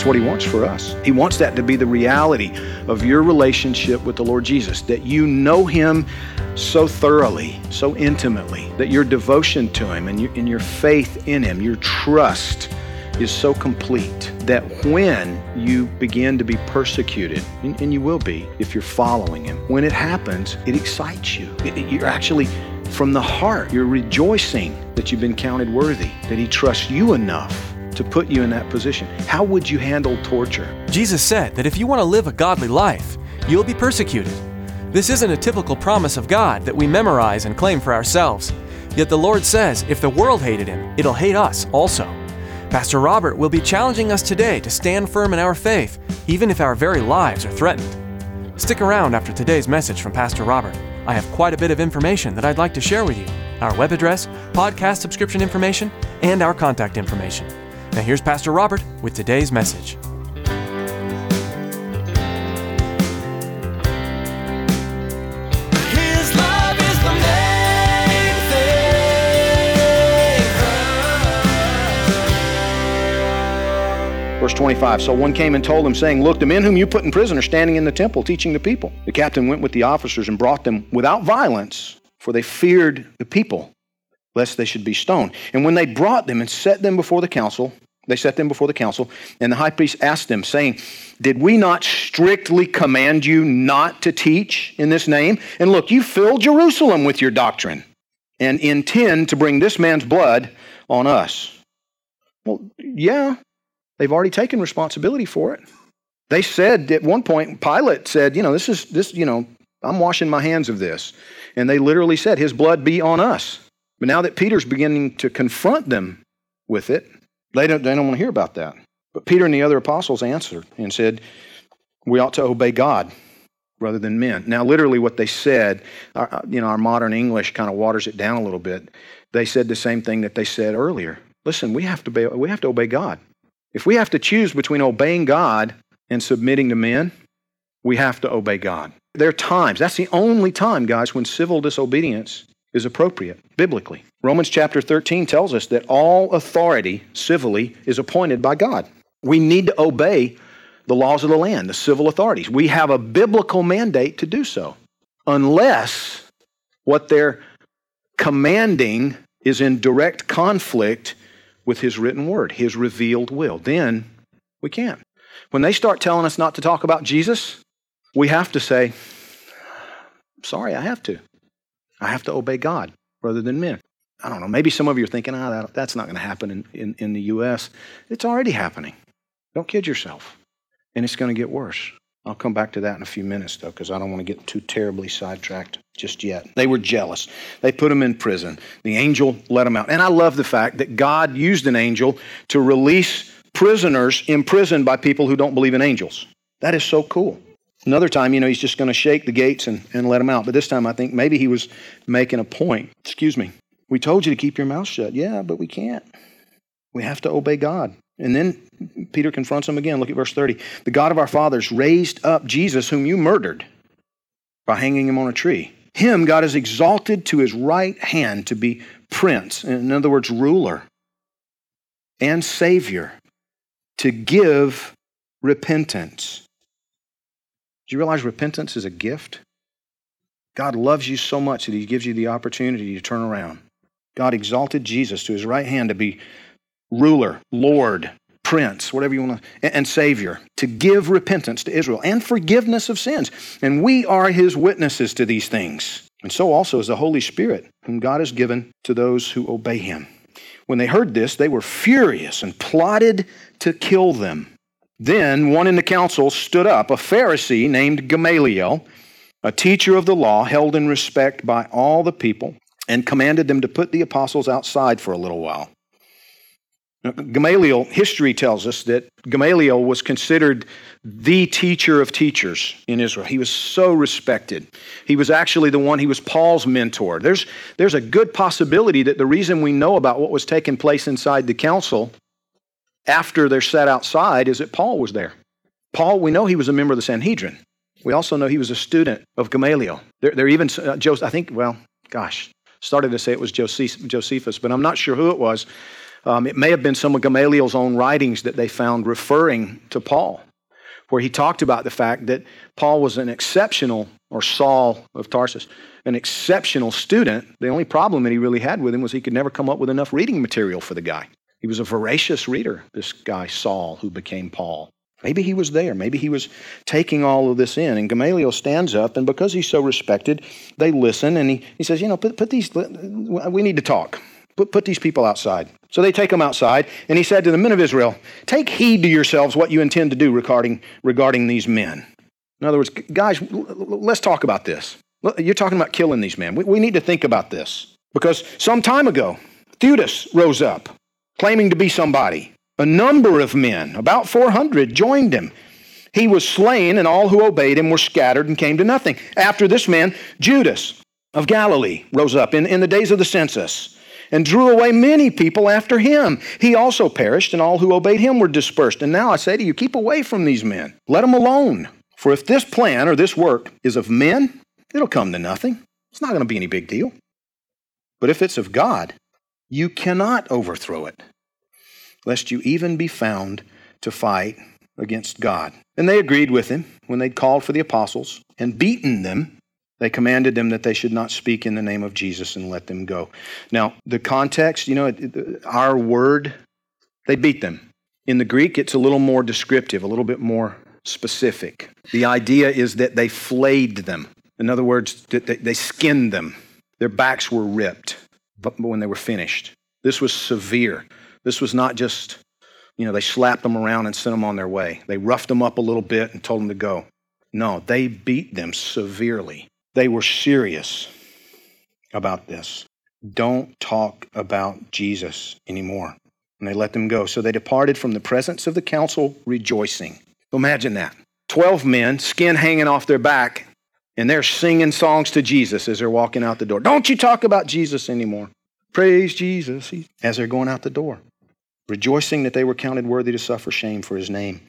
That's what he wants for us. He wants that to be the reality of your relationship with the Lord Jesus, that you know him so thoroughly, so intimately, that your devotion to him and your, and your faith in him, your trust is so complete that when you begin to be persecuted, and, and you will be if you're following him, when it happens, it excites you. It- it- you're actually from the heart, you're rejoicing that you've been counted worthy, that he trusts you enough to put you in that position. How would you handle torture? Jesus said that if you want to live a godly life, you'll be persecuted. This isn't a typical promise of God that we memorize and claim for ourselves. Yet the Lord says if the world hated him, it'll hate us also. Pastor Robert will be challenging us today to stand firm in our faith, even if our very lives are threatened. Stick around after today's message from Pastor Robert. I have quite a bit of information that I'd like to share with you our web address, podcast subscription information, and our contact information. Now, here's Pastor Robert with today's message. His love is the main thing. Verse 25 So one came and told him, saying, Look, the men whom you put in prison are standing in the temple teaching the people. The captain went with the officers and brought them without violence, for they feared the people, lest they should be stoned. And when they brought them and set them before the council, they set them before the council, and the high priest asked them, saying, Did we not strictly command you not to teach in this name? And look, you fill Jerusalem with your doctrine and intend to bring this man's blood on us. Well, yeah, They've already taken responsibility for it. They said at one point, Pilate said, you know, this is this, you know, I'm washing my hands of this. And they literally said, his blood be on us. But now that Peter's beginning to confront them with it, they don't, they don't want to hear about that. But Peter and the other apostles answered and said, we ought to obey God rather than men. Now, literally, what they said, our, you know, our modern English kind of waters it down a little bit. They said the same thing that they said earlier. Listen, we have to obey, we have to obey God. If we have to choose between obeying God and submitting to men, we have to obey God. There are times, that's the only time, guys, when civil disobedience is appropriate, biblically. Romans chapter 13 tells us that all authority civilly is appointed by God. We need to obey the laws of the land, the civil authorities. We have a biblical mandate to do so, unless what they're commanding is in direct conflict with His written word, His revealed will. Then we can't. When they start telling us not to talk about Jesus, we have to say, sorry, I have to. I have to obey God rather than men. I don't know. Maybe some of you are thinking, ah, that, that's not going to happen in, in, in the U.S. It's already happening. Don't kid yourself. And it's going to get worse. I'll come back to that in a few minutes, though, because I don't want to get too terribly sidetracked just yet. They were jealous. They put him in prison. The angel let him out. And I love the fact that God used an angel to release prisoners imprisoned by people who don't believe in angels. That is so cool. Another time, you know, he's just going to shake the gates and, and let them out. But this time, I think maybe he was making a point. Excuse me. We told you to keep your mouth shut. Yeah, but we can't. We have to obey God. And then Peter confronts him again. Look at verse 30. The God of our fathers raised up Jesus, whom you murdered by hanging him on a tree. Him God has exalted to his right hand to be prince, in other words, ruler and savior, to give repentance. Do you realize repentance is a gift? God loves you so much that he gives you the opportunity to turn around. God exalted Jesus to his right hand to be ruler, Lord, Prince, whatever you want to, and, and Savior, to give repentance to Israel and forgiveness of sins. And we are his witnesses to these things. And so also is the Holy Spirit, whom God has given to those who obey him. When they heard this, they were furious and plotted to kill them. Then one in the council stood up, a Pharisee named Gamaliel, a teacher of the law, held in respect by all the people, and commanded them to put the apostles outside for a little while. Now, Gamaliel, history tells us that Gamaliel was considered the teacher of teachers in Israel. He was so respected. He was actually the one, he was Paul's mentor. There's, there's a good possibility that the reason we know about what was taking place inside the council after they're set outside is that Paul was there. Paul, we know he was a member of the Sanhedrin. We also know he was a student of Gamaliel. There, there even, uh, Joseph, I think, well, gosh, started to say it was Josephus, but I'm not sure who it was. Um, it may have been some of Gamaliel's own writings that they found referring to Paul, where he talked about the fact that Paul was an exceptional, or Saul of Tarsus, an exceptional student. The only problem that he really had with him was he could never come up with enough reading material for the guy. He was a voracious reader, this guy Saul, who became Paul. Maybe he was there. Maybe he was taking all of this in. And Gamaliel stands up, and because he's so respected, they listen. And he, he says, You know, put, put these, we need to talk. Put, put these people outside. So they take them outside, and he said to the men of Israel, Take heed to yourselves what you intend to do regarding, regarding these men. In other words, guys, let's talk about this. You're talking about killing these men. We, we need to think about this. Because some time ago, Theudas rose up, claiming to be somebody. A number of men, about 400, joined him. He was slain, and all who obeyed him were scattered and came to nothing. After this man, Judas of Galilee rose up in, in the days of the census and drew away many people after him. He also perished, and all who obeyed him were dispersed. And now I say to you, keep away from these men. Let them alone. For if this plan or this work is of men, it'll come to nothing. It's not going to be any big deal. But if it's of God, you cannot overthrow it, lest you even be found to fight against God. And they agreed with him when they'd called for the apostles and beaten them they commanded them that they should not speak in the name of Jesus and let them go. Now, the context, you know, our word, they beat them. In the Greek, it's a little more descriptive, a little bit more specific. The idea is that they flayed them. In other words, they skinned them. Their backs were ripped when they were finished. This was severe. This was not just, you know, they slapped them around and sent them on their way. They roughed them up a little bit and told them to go. No, they beat them severely. They were serious about this. Don't talk about Jesus anymore. And they let them go. So they departed from the presence of the council rejoicing. Imagine that. 12 men, skin hanging off their back, and they're singing songs to Jesus as they're walking out the door. Don't you talk about Jesus anymore. Praise Jesus as they're going out the door, rejoicing that they were counted worthy to suffer shame for his name.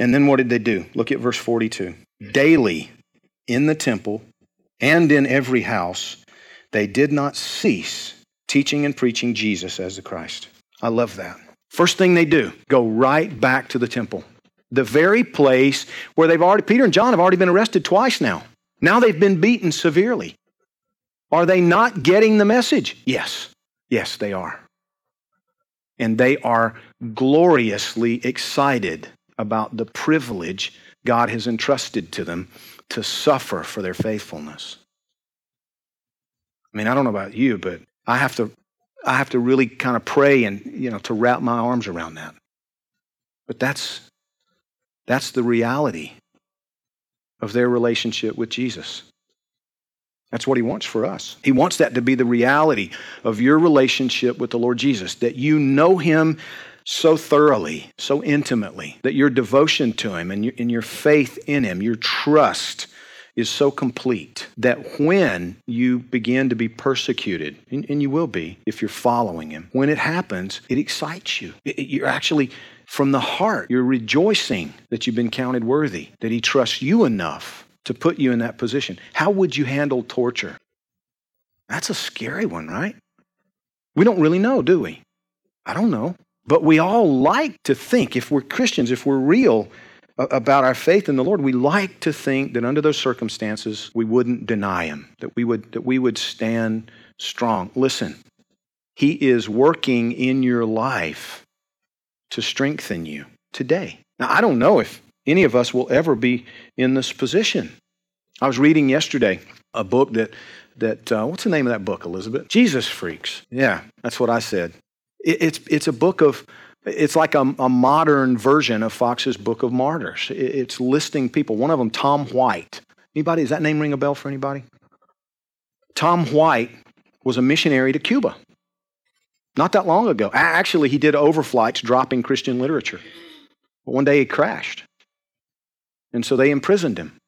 And then what did they do? Look at verse 42. Daily in the temple and in every house, they did not cease teaching and preaching Jesus as the Christ. I love that. First thing they do, go right back to the temple. The very place where they've already, Peter and John have already been arrested twice now. Now they've been beaten severely. Are they not getting the message? Yes. Yes, they are. And they are gloriously excited about the privilege God has entrusted to them to suffer for their faithfulness. I mean, I don't know about you, but I have to I have to really kind of pray and, you know, to wrap my arms around that. But that's that's the reality of their relationship with Jesus. That's what he wants for us. He wants that to be the reality of your relationship with the Lord Jesus, that you know him so thoroughly, so intimately, that your devotion to Him and your, and your faith in Him, your trust is so complete that when you begin to be persecuted, and, and you will be if you're following Him, when it happens, it excites you. It, it, you're actually, from the heart, you're rejoicing that you've been counted worthy, that He trusts you enough to put you in that position. How would you handle torture? That's a scary one, right? We don't really know, do we? I don't know. But we all like to think, if we're Christians, if we're real about our faith in the Lord, we like to think that under those circumstances we wouldn't deny Him, that we would, that we would stand strong. Listen, He is working in your life to strengthen you today. Now, I don't know if any of us will ever be in this position. I was reading yesterday a book that, that uh, what's the name of that book, Elizabeth? Jesus Freaks. Yeah, that's what I said It, it's, it's a book of, it's like a, a, modern version of Fox's Book of Martyrs. It, it's listing people. One of them, Tom White. Anybody, does that name ring a bell for anybody? Tom White was a missionary to Cuba. Not that long ago. Actually, he did overflights dropping Christian literature. But one day he crashed. And so they imprisoned him.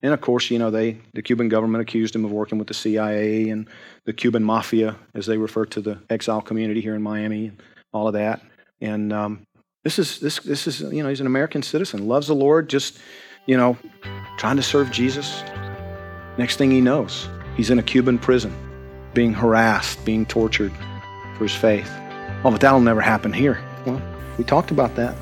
And of course, you know, they, the Cuban government accused him of working with the CIA and the Cuban mafia, as they refer to the exile community here in Miami, and all of that. And um, this is this this is you know he's an American citizen, loves the Lord, just you know, trying to serve Jesus. Next thing he knows, he's in a Cuban prison, being harassed, being tortured his faith. Oh, but that'll never happen here. Well, we talked about that.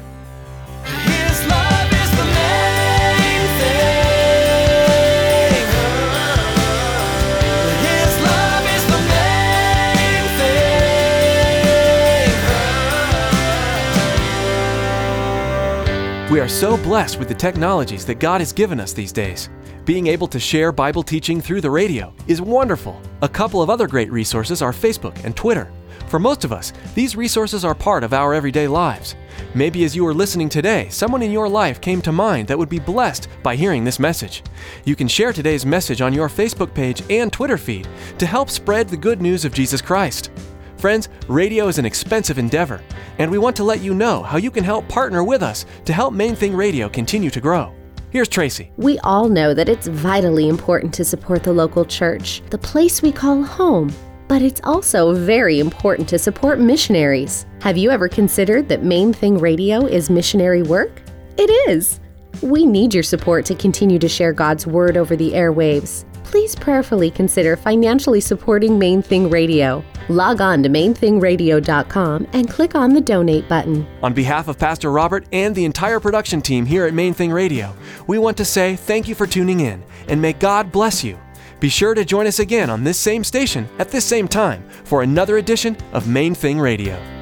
We are so blessed with the technologies that God has given us these days. Being able to share Bible teaching through the radio is wonderful. A couple of other great resources are Facebook and Twitter. For most of us, these resources are part of our everyday lives. Maybe as you are listening today, someone in your life came to mind that would be blessed by hearing this message. You can share today's message on your Facebook page and Twitter feed to help spread the good news of Jesus Christ. Friends, radio is an expensive endeavor, and we want to let you know how you can help partner with us to help Main Thing Radio continue to grow. Here's Tracy. We all know that it's vitally important to support the local church, the place we call home. But it's also very important to support missionaries. Have you ever considered that Main Thing Radio is missionary work? It is. We need your support to continue to share God's Word over the airwaves please prayerfully consider financially supporting Main Thing Radio. Log on to mainthingradio.com and click on the donate button. On behalf of Pastor Robert and the entire production team here at Main Thing Radio, we want to say thank you for tuning in and may God bless you. Be sure to join us again on this same station at this same time for another edition of Main Thing Radio.